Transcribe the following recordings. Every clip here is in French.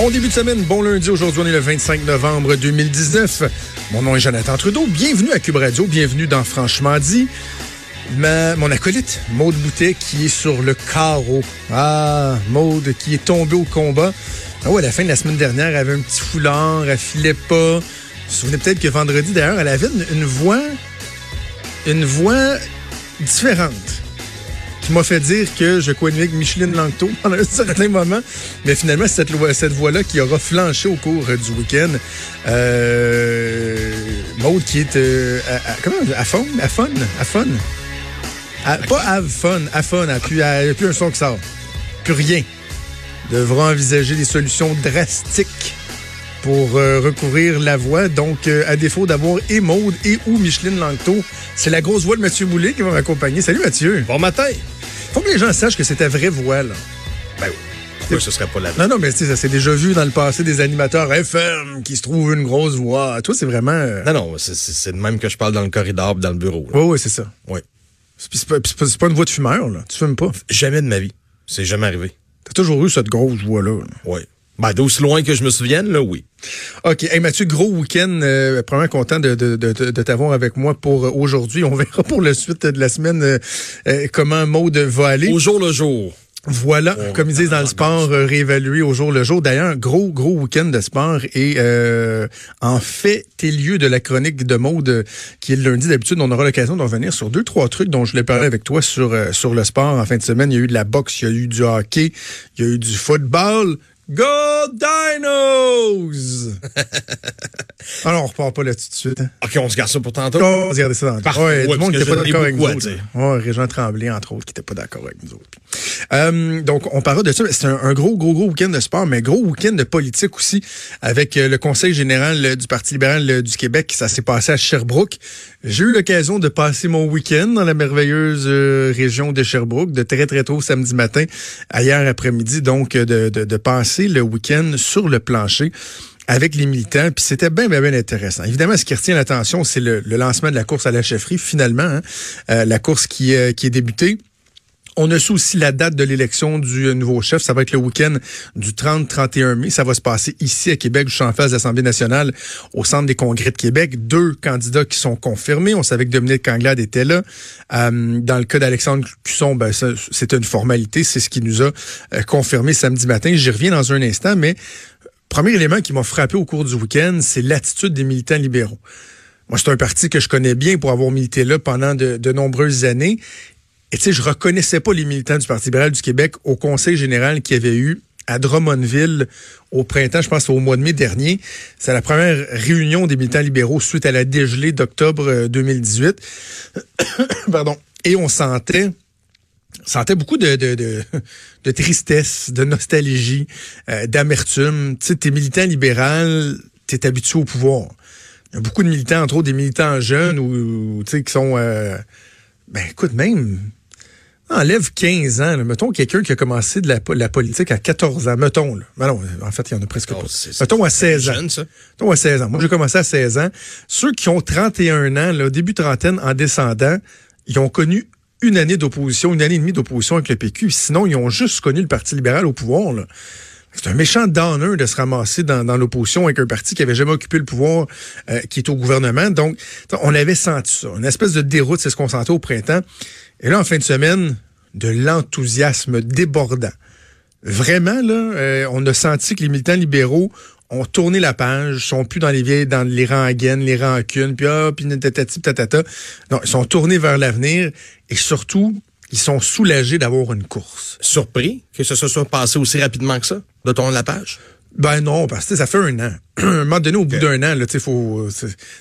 Bon début de semaine, bon lundi. Aujourd'hui, on est le 25 novembre 2019. Mon nom est Jonathan Trudeau. Bienvenue à Cube Radio. Bienvenue dans Franchement dit. Ma, mon acolyte, Maude Boutet, qui est sur le carreau. Ah, Maude, qui est tombée au combat. Ah ouais, à la fin de la semaine dernière, elle avait un petit foulard, elle filait pas. Vous vous souvenez peut-être que vendredi, d'ailleurs, elle avait une voix, une voix différente qui m'a fait dire que je coignais avec Micheline Langto pendant un certain moment. Mais finalement, c'est cette, cette voix-là qui aura flanché au cours du week-end. Euh, Maud qui est... Euh, à, à, comment? À fun? À fun? À? À, pas have fun, à fun. Il n'y a, plus un son qui sort. Plus rien. Devra envisager des solutions drastiques pour euh, recouvrir la voix. Donc, euh, à défaut d'avoir et Maude et ou Micheline Langto, c'est la grosse voix de Mathieu Boulay qui va m'accompagner. Salut Mathieu. Bon matin. Faut que les gens sachent que c'est ta vraie voix, là. Ben oui. Pourquoi ce serait pas la Non, non, mais ça s'est déjà vu dans le passé des animateurs FM qui se trouvent une grosse voix. Toi, c'est vraiment. Euh... Non, non, c'est de même que je parle dans le corridor dans le bureau. Oui, oui, c'est ça. Oui. C'est pas, pas, une voix de fumeur, là. Tu fumes pas. Jamais de ma vie. C'est jamais arrivé. T'as toujours eu cette grosse voix-là. Là. Oui. Ben, d'aussi loin que je me souvienne, là, oui. OK. Hey, Mathieu, gros week-end. Euh, vraiment content de, de, de, de t'avoir avec moi pour euh, aujourd'hui. On verra pour la suite de la semaine euh, euh, comment Maude va aller. Au jour le jour. Voilà, oh, comme ils disent dans le sport, euh, réévalué au jour le jour. D'ailleurs, gros, gros week-end de sport. Et euh, en fait, tes lieux de la chronique de mode qui est le lundi. D'habitude, on aura l'occasion de revenir sur deux, trois trucs dont je voulais parler avec toi sur, euh, sur le sport. En fin de semaine, il y a eu de la boxe, il y a eu du hockey, il y a eu du football. Go Dinos! Alors, on repart pas là-dessus tout de suite. Hein? OK, on se garde ça pour tantôt. On va se garder ça dans Parfait. Ouais, Ouais, du monde qui n'était pas d'accord avec nous autres. Ouais, Régent Tremblay, entre autres, qui n'était pas d'accord avec nous autres. Euh, donc, on parlera de ça. C'est un, un gros, gros, gros week-end de sport, mais gros week-end de politique aussi, avec euh, le Conseil général euh, du Parti libéral du Québec. Ça s'est passé à Sherbrooke. J'ai eu l'occasion de passer mon week-end dans la merveilleuse région de Sherbrooke, de très, très tôt samedi matin à hier après-midi, donc de, de, de passer le week-end sur le plancher avec les militants, puis c'était bien, bien, bien intéressant. Évidemment, ce qui retient l'attention, c'est le, lancement de la course à la chefferie, finalement, hein, euh, la course qui, euh, qui est débutée. On a aussi la date de l'élection du euh, nouveau chef. Ça va être le week-end du 30-31 mai. Ça va se passer ici à Québec, je suis en face de l'Assemblée nationale, au Centre des congrès de Québec. Deux candidats qui sont confirmés. On savait que Dominique Anglade était là. Euh, dans le cas d'Alexandre Cusson, ben, une formalité. C'est ce qui nous a euh, confirmé samedi matin. J'y reviens dans un instant, mais premier élément qui m'a frappé au cours du week-end, c'est l'attitude des militants libéraux. Moi, c'est un parti que je connais bien pour avoir milité là pendant de nombreuses années. Et tu sais, je reconnaissais pas les militants du Parti libéral du Québec au Conseil général qu'il y avait eu à Drummondville au printemps, je pense au mois de mai dernier. C'est la première réunion des militants libéraux suite à la dégelée d'octobre euh, 2018. Pardon. Et on sentait sentait beaucoup de, de, de, tristesse, de nostalgie, euh, d'amertume. Tu sais, t'es militant libéral, t'es habitué au pouvoir. Il y a beaucoup de militants, entre autres des militants jeunes ou, tu sais, qui sont... Euh, ben écoute, même... Enlève 15 ans. Là. Mettons quelqu'un qui a commencé de la, la, politique à 14 ans. Mettons. Là. Ben non, en fait, il y en a presque Oh, pas. Mettons à c'est 16 ans. jeune, ça. Mettons à 16 ans. Moi, j'ai commencé à 16 ans. Ceux qui ont 31 ans, là, début trentaine, en descendant, ils ont connu une année d'opposition, une année et demie d'opposition avec le PQ. Sinon, ils ont juste connu le Parti libéral au pouvoir. Là. C'est un méchant downer de se ramasser dans, l'opposition avec un parti qui avait jamais occupé le pouvoir, euh, qui est au gouvernement. Donc, on avait senti ça. Une espèce de déroute, c'est ce qu'on sentait au printemps. Et là, en fin de semaine, de l'enthousiasme débordant. Vraiment, là, euh, on a senti que les militants libéraux ont tourné la page, sont plus dans les vieilles, dans les rangs à gaine, les rancunes, puis ah, puis tatati, tatata. Non, ils sont tournés vers l'avenir et surtout, ils sont soulagés d'avoir une course. Surpris que ce se soit passé aussi rapidement que ça, de tourner la page? Ben non, parce que ça fait un an. à un moment donné, au bout d'un an, là, faut,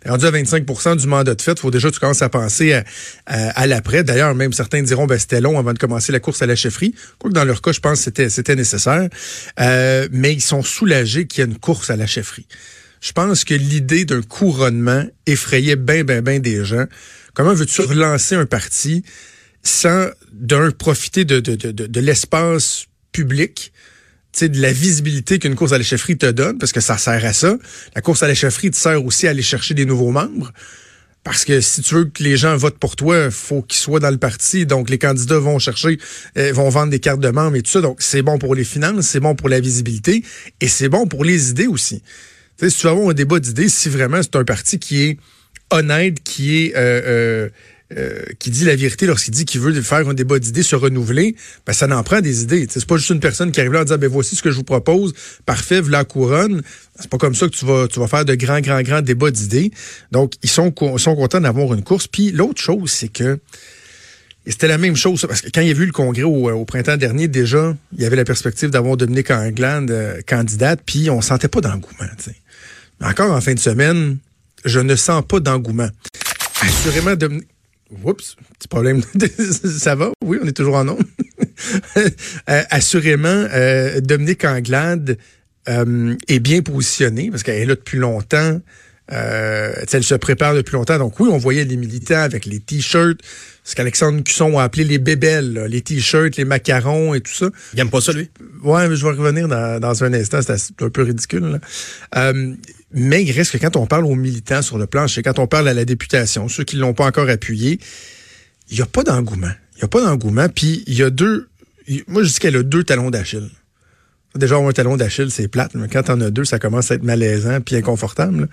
t'es rendu à 25 du mandat de fait. faut déjà que tu commences à penser à, à, à l'après. D'ailleurs, même certains diront, ben, c'était long avant de commencer la course à la chefferie. Quoique dans leur cas, je pense que c'était, c'était nécessaire. Euh, mais ils sont soulagés qu'il y ait une course à la chefferie. Je pense que l'idée d'un couronnement effrayait bien, bien, bien des gens. Comment veux-tu relancer un parti sans, d'un, profiter de, de, de, de, de l'espace public, de la visibilité qu'une course à la chefferie te donne, parce que ça sert à ça. La course à la chefferie te sert aussi à aller chercher des nouveaux membres. Parce que si tu veux que les gens votent pour toi, faut qu'ils soient dans le parti. Donc, les candidats vont chercher, euh, vont vendre des cartes de membres et tout ça. Donc, c'est bon pour les finances, c'est bon pour la visibilité et c'est bon pour les idées aussi. Tu sais, si tu veux avoir un débat d'idées, si vraiment c'est un parti qui est honnête, qui est euh, euh, euh, qui dit la vérité lorsqu'il dit qu'il veut faire un débat d'idées, se renouveler, ben ça n'en prend des idées. C'est pas juste une personne qui arrive là en disant ben voici ce que je vous propose, parfait, voilà la couronne. C'est pas comme ça que tu vas tu vas faire de grands grands grands débats d'idées. Donc ils sont sont contents d'avoir une course. Puis l'autre chose c'est que c'était la même chose, parce que quand il y a eu le congrès au, au printemps dernier, déjà, il y avait la perspective d'avoir Dominique Anglade euh, candidate, puis on sentait pas d'engouement. Encore en fin de semaine, je ne sens pas d'engouement. Assurément, Dominique... Oups, petit problème. Ça va? Oui, on est toujours en nombre. assurément, euh, Dominique Anglade euh, est bien positionnée parce qu'elle est là depuis longtemps. Euh, elle se prépare depuis longtemps. Donc oui, on voyait les militants avec les t-shirts, ce qu'Alexandre Cusson a appelé les bébelles, là, les t-shirts, les macarons et tout ça. Il aime pas ça, lui? Ouais, mais je vais revenir dans, dans un instant, c'est un peu ridicule. là. Euh, mais il reste que quand on parle aux militants sur le plancher, quand on parle à la députation, ceux qui l'ont pas encore appuyé, il n'y a pas d'engouement. Il n'y a pas d'engouement. Puis il y a deux. Moi, je dis qu'elle a deux talons d'Achille. Déjà, un talon d'Achille, c'est plate, mais quand t'en as deux, ça commence à être malaisant puis inconfortable.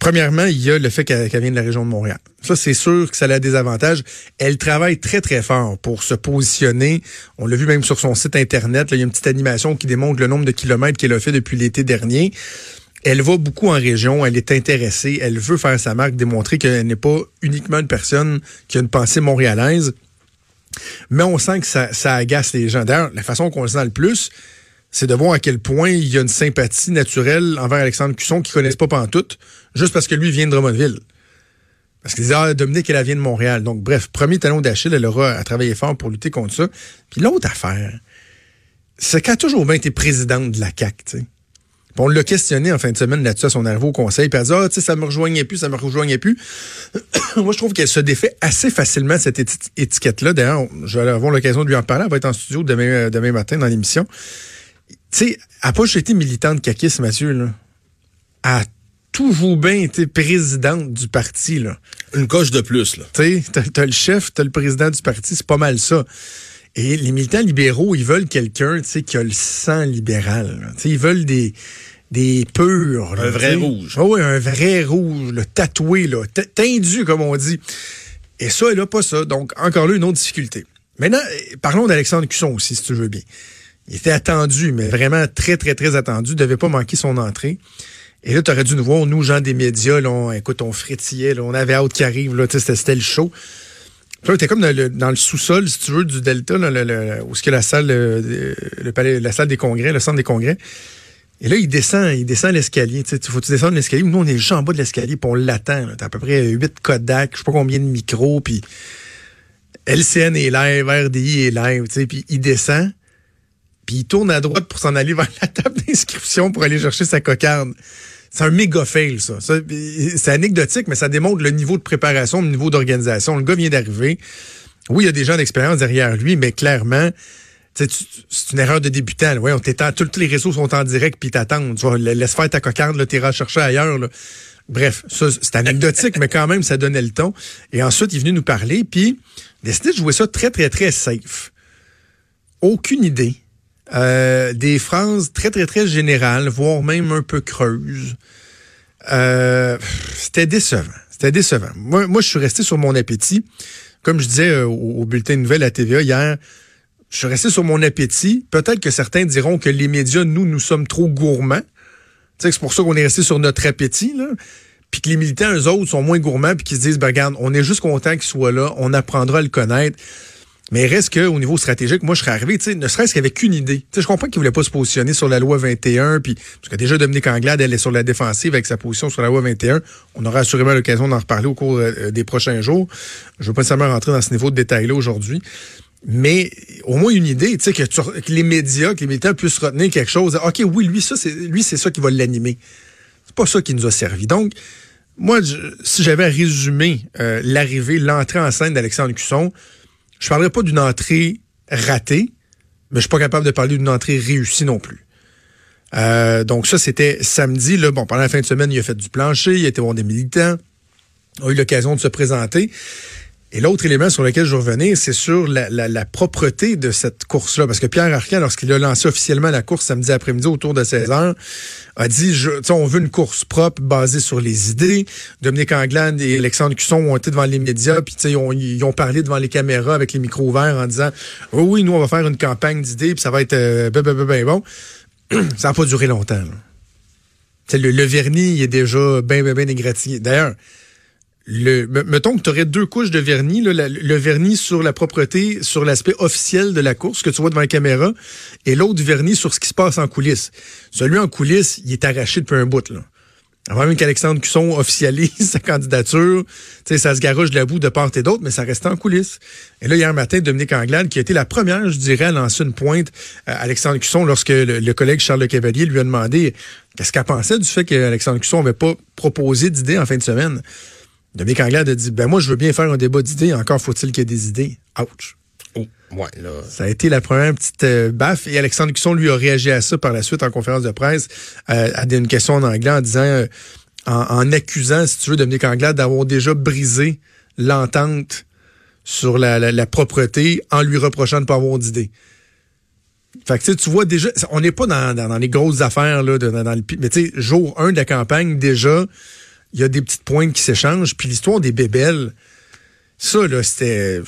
Premièrement, il y a le fait qu'elle vient de la région de Montréal. Ça, c'est sûr que ça a des avantages. Elle travaille très, très fort pour se positionner. On l'a vu même sur son site Internet. il y a une petite animation qui démontre le nombre de kilomètres qu'elle a fait depuis l'été dernier. Elle va beaucoup en région, elle est intéressée, elle veut faire sa marque, démontrer qu'elle n'est pas uniquement une personne qui a une pensée montréalaise. Mais on sent que ça, ça agace les gens. D'ailleurs, la façon qu'on le sent le plus, c'est de voir à quel point il y a une sympathie naturelle envers Alexandre Cusson qui connaissent pas pantoute, juste parce que lui vient de Drummondville. Parce qu'ils disent, ah, Dominique, elle vient de Montréal. Donc, bref, premier talon d'Achille, elle aura à travailler fort pour lutter contre ça. Puis l'autre affaire, c'est qu'elle a toujours bien été présidente de la CAQ, on l'a questionné en fin de semaine là-dessus à son arrivée au conseil. Puis elle dit, ah, tu sais, ça me rejoignait plus, ça me rejoignait plus. Moi, je trouve qu'elle se défait assez facilement cette éti- étiquette-là. D'ailleurs, je vais avoir l'occasion de lui en parler. Elle va être en studio demain, euh, demain matin dans l'émission. Tu sais, elle n'a pas été militante caquiste, Mathieu, là. Elle a toujours bien été présidente du parti, là. Une coche de plus, là. Tu sais, t'as, le chef, t'as le président du parti, c'est pas mal ça. Et les militants libéraux, ils veulent quelqu'un, tu sais, qui a le sang libéral. Tu sais, ils veulent des des purs. là, Un vrai rouge. Ah oui, un vrai rouge, le tatoué, là, tendu, comme on dit. Et ça, elle a pas ça. Donc, encore là, une autre difficulté. Maintenant, eh, parlons d'Alexandre Cusson aussi, si tu veux bien. Il était attendu, mais vraiment très, très, très attendu. devait pas manquer son entrée. Et là, tu aurais dû nous voir, nous, gens des médias, on, écoute, on frétillait, on avait hâte qu'il arrive, c'était, le show. Puis là, comme dans le, dans le sous-sol, si tu veux, du Delta, où est-ce que la salle, euh, le palais, la salle des congrès, le centre des congrès. Et là, il descend, il descend l'escalier. Tu faut que tu descendes l'escalier. Nous, on est juste en bas de l'escalier, puis on l'attend. T'as à peu près 8 Kodak, je sais pas combien de micros, puis LCN est live, RDI est live, tu sais, puis il descend, il tourne à droite pour s'en aller vers la table d'inscription pour aller chercher sa cocarde. C'est un méga fail, ça. C'est anecdotique, mais ça démontre le niveau de préparation, le niveau d'organisation. Le gars vient d'arriver. Oui, il y a des gens d'expérience derrière lui, mais clairement, c'est une erreur de débutant. Ouais, on tous les réseaux sont en direct puis t'attendent. Laisse faire ta cocarde, t'iras chercher ailleurs. Bref, c'est anecdotique, mais quand même, ça donnait le ton. Et ensuite, il est venu nous parler, puis décidé de jouer ça très, très, très safe. Aucune idée. Euh, des phrases très, très, très générales, voire même un peu creuses. Euh, c'était décevant. C'était décevant. Moi, je suis resté sur mon appétit. Comme je disais euh, au, bulletin de nouvelles à TVA hier, je suis resté sur mon appétit. Peut-être que certains diront que les médias, nous, nous sommes trop gourmands. C'est pour ça qu'on est resté sur notre appétit, là. Puis que les militants, eux autres, sont moins gourmands, puis qu'ils se disent, ben, regarde, on est juste content qu'il soit là, on apprendra à le connaître. Mais reste qu'au niveau stratégique, moi, je serais arrivé, ne serait-ce qu'avec une idée. Tu sais, je comprends qu'il voulait pas se positionner sur la loi 21, puis parce que déjà Dominique Anglade, elle est sur la défensive avec sa position sur la loi 21. On aura assurément l'occasion d'en reparler au cours euh, des prochains jours. Je veux pas nécessairement rentrer dans ce niveau de détail-là aujourd'hui. Mais au moins une idée, tu sais, que, les médias, que les médias puissent retenir quelque chose. OK, oui, lui, ça, c'est lui, c'est ça qui va l'animer. C'est pas ça qui nous a servi. Donc, moi, si j'avais à résumer euh, l'arrivée, l'entrée en scène d'Alexandre Cusson, je parlerais pas d'une entrée ratée, mais je suis pas capable de parler d'une entrée réussie non plus. Euh, donc ça, c'était samedi. Là, bon, pendant la fin de semaine, il a fait du plancher, il a été voir des militants, a eu l'occasion de se présenter. Et l'autre élément sur lequel je veux revenir, c'est sur la, la- la propreté de cette course-là. Parce que Pierre Arcan, lorsqu'il a lancé officiellement la course samedi après-midi autour de 16 heures, a dit, je, on veut une course propre basée sur les idées. Dominique Anglade et Alexandre Cusson ont été devant les médias, puis ils ont, ils ont parlé devant les caméras avec les micros ouverts en disant, oh oui, nous, on va faire une campagne d'idées, puis ça va être euh, ben, ben, ben, ben bon. ça n'a pas duré longtemps. Le, le vernis est déjà bien, bien, bien égratigné. D'ailleurs, le, me- mettons que tu aurais deux couches de vernis, le vernis sur la propreté, sur l'aspect officiel de la course que tu vois devant la caméra, et l'autre vernis sur ce qui se passe en coulisses. Celui en coulisses, il est arraché depuis un bout. Là. Avant même qu'Alexandre Cusson officialise sa candidature, ça se garoche de la boue de part et d'autre, mais ça restait en coulisses. Et là, hier matin, Dominique Anglade, qui a été la première, je dirais, à lancer une pointe à Alexandre Cusson lorsque le, le collègue Charles Le Cavalier lui a demandé qu'est-ce qu'elle pensait du fait qu'Alexandre Cusson n'avait pas proposé d'idée en fin de semaine. Dominique Anglade a dit, ben moi, je veux bien faire un débat d'idées, encore faut-il qu'il y ait des idées. Ouch. Oh, ouais, là. Ça a été la première petite euh, baffe. Et Alexandre Cusson, lui, a réagi à ça par la suite en conférence de presse, euh, à une question en anglais en disant, euh, en, en accusant, si tu veux, Dominique Anglade d'avoir déjà brisé l'entente sur la, la- la propreté en lui reprochant de ne pas avoir d'idée. Fait que tu sais, tu vois déjà, on n'est pas dans, dans, dans les grosses affaires, là, de- dans, dans le, mais tu sais, jour 1 de la campagne, déjà, il y a des petites pointes qui s'échangent. Puis l'histoire des bébelles, ça, là, c'était...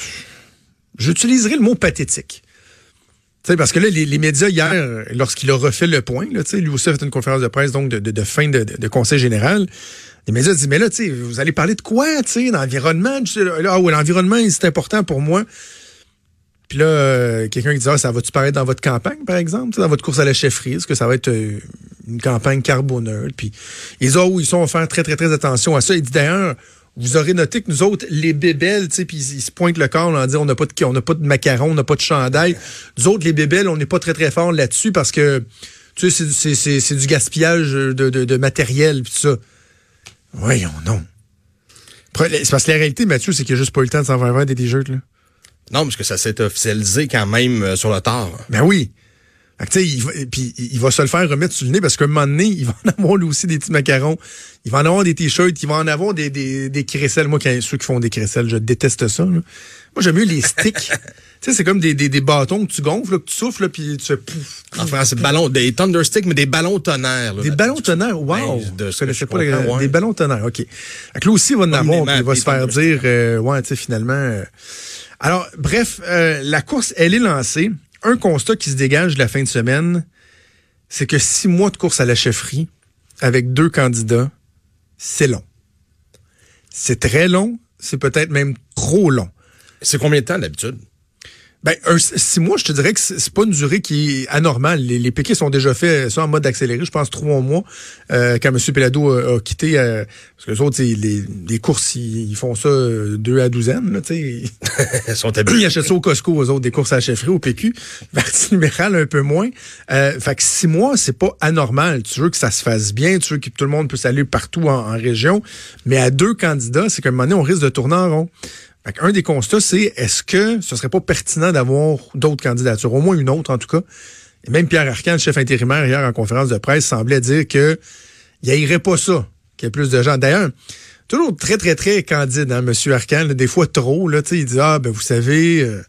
J'utiliserai le mot pathétique. Tu sais, parce que là, les, médias, hier, lorsqu'il a refait le point, là, lui aussi a fait une conférence de presse donc de, fin de, conseil général. Les médias disent, mais là, tu vous allez parler de quoi, d'environnement? Ah oui, l'environnement, c'est important pour moi. Puis là, euh, quelqu'un qui dit, ah, ça va-tu paraître dans votre campagne, par exemple, dans votre course à la chefferie? Est-ce que ça va être euh, une campagne carboneutre? Puis ah oui, ils sont à faire très, très, très attention à ça. Dit, d'ailleurs, vous aurez noté que nous autres, les bébelles, tu sais, puis ils, se pointent le corps en disant, on n'a pas de, on n'a pas de macarons, on n'a pas de chandail. Nous autres, les bébelles, on n'est pas très, très fort là-dessus parce que, tu sais, c'est- c'est- c'est c'est du gaspillage de, de, de matériel, puis tout ça. Voyons, non. C'est parce que la réalité, Mathieu, c'est qu'il n'y a juste pas eu le temps de s'en faire des t-shirts, là. Non, parce que ça s'est officialisé quand même euh, sur le tard. Ben oui. Fait il va, puis il va se le faire remettre sur le nez parce qu'à un moment donné, il va en avoir lui aussi des petits macarons. Il va en avoir des t-shirts, il va en avoir des, des, des crécelles. Moi, quand, ceux qui font des crécelles, je déteste ça. là. Moi, j'aime mieux les sticks. tu sais, c'est comme des, des, des bâtons que tu gonfles, là, que tu souffles, là, puis tu fais pouf. En français, ballon, des thundersticks, mais des ballons tonnerres. Des ballons tonnerres, wow! Ben, de je connaissais je pas les- ouais. Des ballons tonnerres, OK. Fait que là aussi, il va en avoir, puis il va se faire dire, euh, ouais, tu sais, finalement. euh. Alors, bref, euh, la course, elle est lancée. Un constat qui se dégage de la fin de semaine, c'est que six mois de course à la chefferie avec deux candidats, c'est long. C'est très long, c'est peut-être même trop long. C'est combien de temps d'habitude? Ben, un, six mois, je te dirais que c'est pas une durée qui est anormale. Les, les piquets sont déjà faits, ça en mode accéléré, je pense trois mois, euh, quand M. Pelado a, a quitté, euh, parce que les autres, les, les courses, ils, ils font ça euh, deux à douzaine, là, tu sais. Ils sont Ils habitués. achètent ça au Costco, aux autres, des courses à la chefferie, au PQ. Parti libéral, un peu moins. Euh, fait que six mois, c'est pas anormal. Tu veux que ça se fasse bien, tu veux que tout le monde puisse aller partout en, en région. Mais à deux candidats, c'est qu'à un moment donné, on risque de tourner en rond. Qu'un des constats, c'est est-ce que ce serait pas pertinent d'avoir d'autres candidatures, au moins une autre en tout cas? Et même Pierre Arcan, chef intérimaire, hier en conférence de presse, semblait dire que il irait pas ça, qu'il y ait plus de gens. D'ailleurs, toujours très, très, très candide, hein, M. Arcan, des fois trop, là, il dit, ah, ben, vous savez, euh,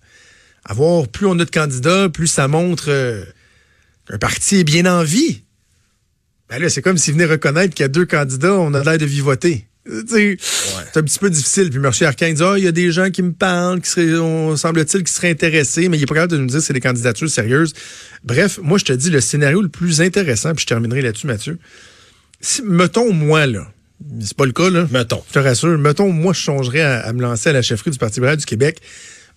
avoir plus on a de candidats, plus ça montre euh, qu'un parti est bien en vie. Ben là, c'est comme s'il venait reconnaître qu'il y a deux candidats, on a l'air de vivoter. C'est un petit peu difficile. Puis M. Arcan dit, ah, il y a des gens qui me parlent, qui seraient, semble-t-il, qui seraient intéressés, mais il est pas capable de nous dire si c'est des candidatures sérieuses. Bref, moi, je te dis, le scénario le plus intéressant, puis je terminerai là-dessus, Mathieu. Si, mettons, moi, là, c'est pas le cas, là. Mettons. Je te rassure, mettons, moi, je songerais à, à me lancer à la chefferie du Parti libéral du Québec.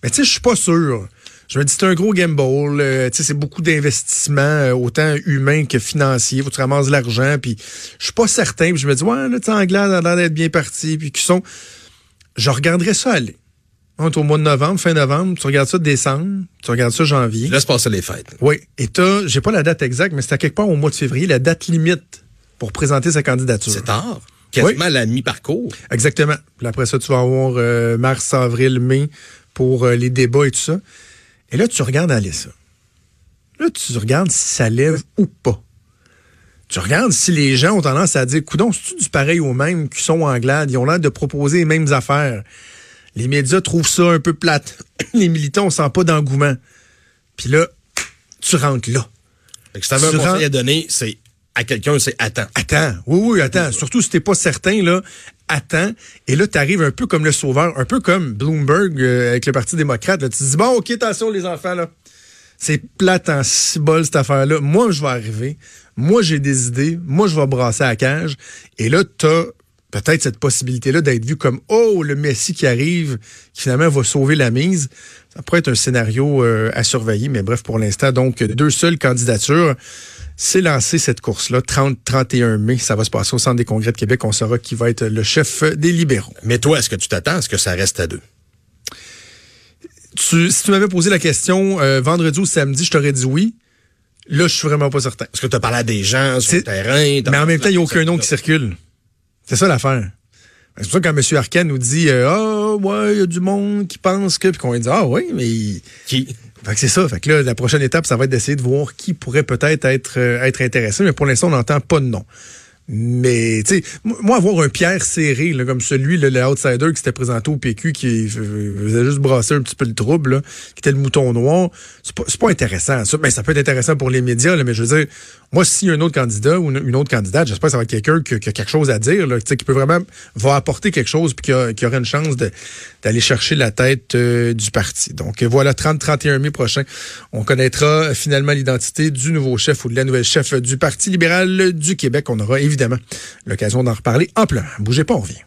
Mais tu sais, je suis pas sûr. Je me dis, c'est un gros gamble. Euh, tu sais, c'est beaucoup d'investissements, euh, autant humains que financiers. Faut que tu ramasses l'argent. Puis, je suis pas certain. Puis, je me dis, ouais, là, Anglade a l'air d'être bien parti. Puis, qui sont. Je regarderais ça aller. On est au mois de novembre, fin novembre. Tu regardes ça décembre. Tu regardes ça janvier. Laisse passer les fêtes. Oui. Et t'as, j'ai pas la date exacte, mais c'est à quelque part au mois de février, la date limite pour présenter sa candidature. C'est tard. Quasiment à la mi-parcours. Exactement. Puis après ça, tu vas avoir euh, mars, avril, mai pour euh, les débats et tout ça. Et là, tu regardes aller ça. Là, tu regardes si ça lève ou pas. Tu regardes si les gens ont tendance à dire, coudon, c'est-tu du pareil aux mêmes qui sont en glade? Ils ont l'air de proposer les mêmes affaires. Les médias trouvent ça un peu plate. Les militants, on sent pas d'engouement. Puis là, tu rentres là. Fait que si un Tu conseil à donner, c'est à quelqu'un, c'est attends. Attends, oui, oui, attends. Surtout si t'es pas certain, là, attends. Et là, t'arrives un peu comme le sauveur, un peu comme Bloomberg euh, avec le Parti démocrate. Là. Tu te dis, bon, OK, attention les enfants, là. C'est plate en cibole, cette affaire-là. Moi, je vais arriver. Moi, j'ai des idées. Moi, je vais brasser à la cage. Et là, t'as peut-être cette possibilité-là d'être vu comme, oh, le Messie qui arrive, qui finalement va sauver la mise. Ça pourrait être un scénario euh, à surveiller. Mais bref, pour l'instant, donc, deux seules candidatures. C'est lancé cette course-là, 30-31 mai. Ça va se passer au Centre des congrès de Québec. On saura qui va être le chef des libéraux. Mais toi, est-ce que tu t'attends à ce que ça reste à deux? Tu- si tu m'avais posé la question euh, vendredi ou samedi, je t'aurais dit oui. Là, je suis vraiment pas certain. Est-ce que tu as parlé à des gens sur le terrain? Mais en même temps, il n'y a aucun nom qui circule. C'est ça l'affaire. C'est pour ça que quand M. Arcand nous dit euh, Ah, ouais, il y a du monde qui pense que. Puis qu'on lui dit Ah, oui, mais. Qui? Fait que c'est ça. Fait que là, la prochaine étape, ça va être d'essayer de voir qui pourrait peut-être être, euh, intéressé. Mais pour l'instant, on n'entend pas de nom. Mais, tu sais, moi, avoir un Pierre serré, comme celui, là, le outsider qui s'était présenté au PQ, qui faisait juste brasser un petit peu le trouble, qui était le mouton noir, c'est pas, pas intéressant. Ça, ben, ça peut être intéressant pour les médias, mais je veux dire, moi, s'il y a un autre candidat ou une, autre candidate, j'espère que ça va être quelqu'un qui, a- quelque chose à dire, là, qui peut vraiment, va apporter quelque chose puis qui, a- qui aurait une chance d'aller chercher la tête euh, du parti. Donc, euh, voilà, 30-31 mai prochain, on connaîtra euh, finalement l'identité du nouveau chef ou de la nouvelle chef du Parti libéral du Québec. On aura évidemment l'occasion d'en reparler amplement. Bougez pas, on revient.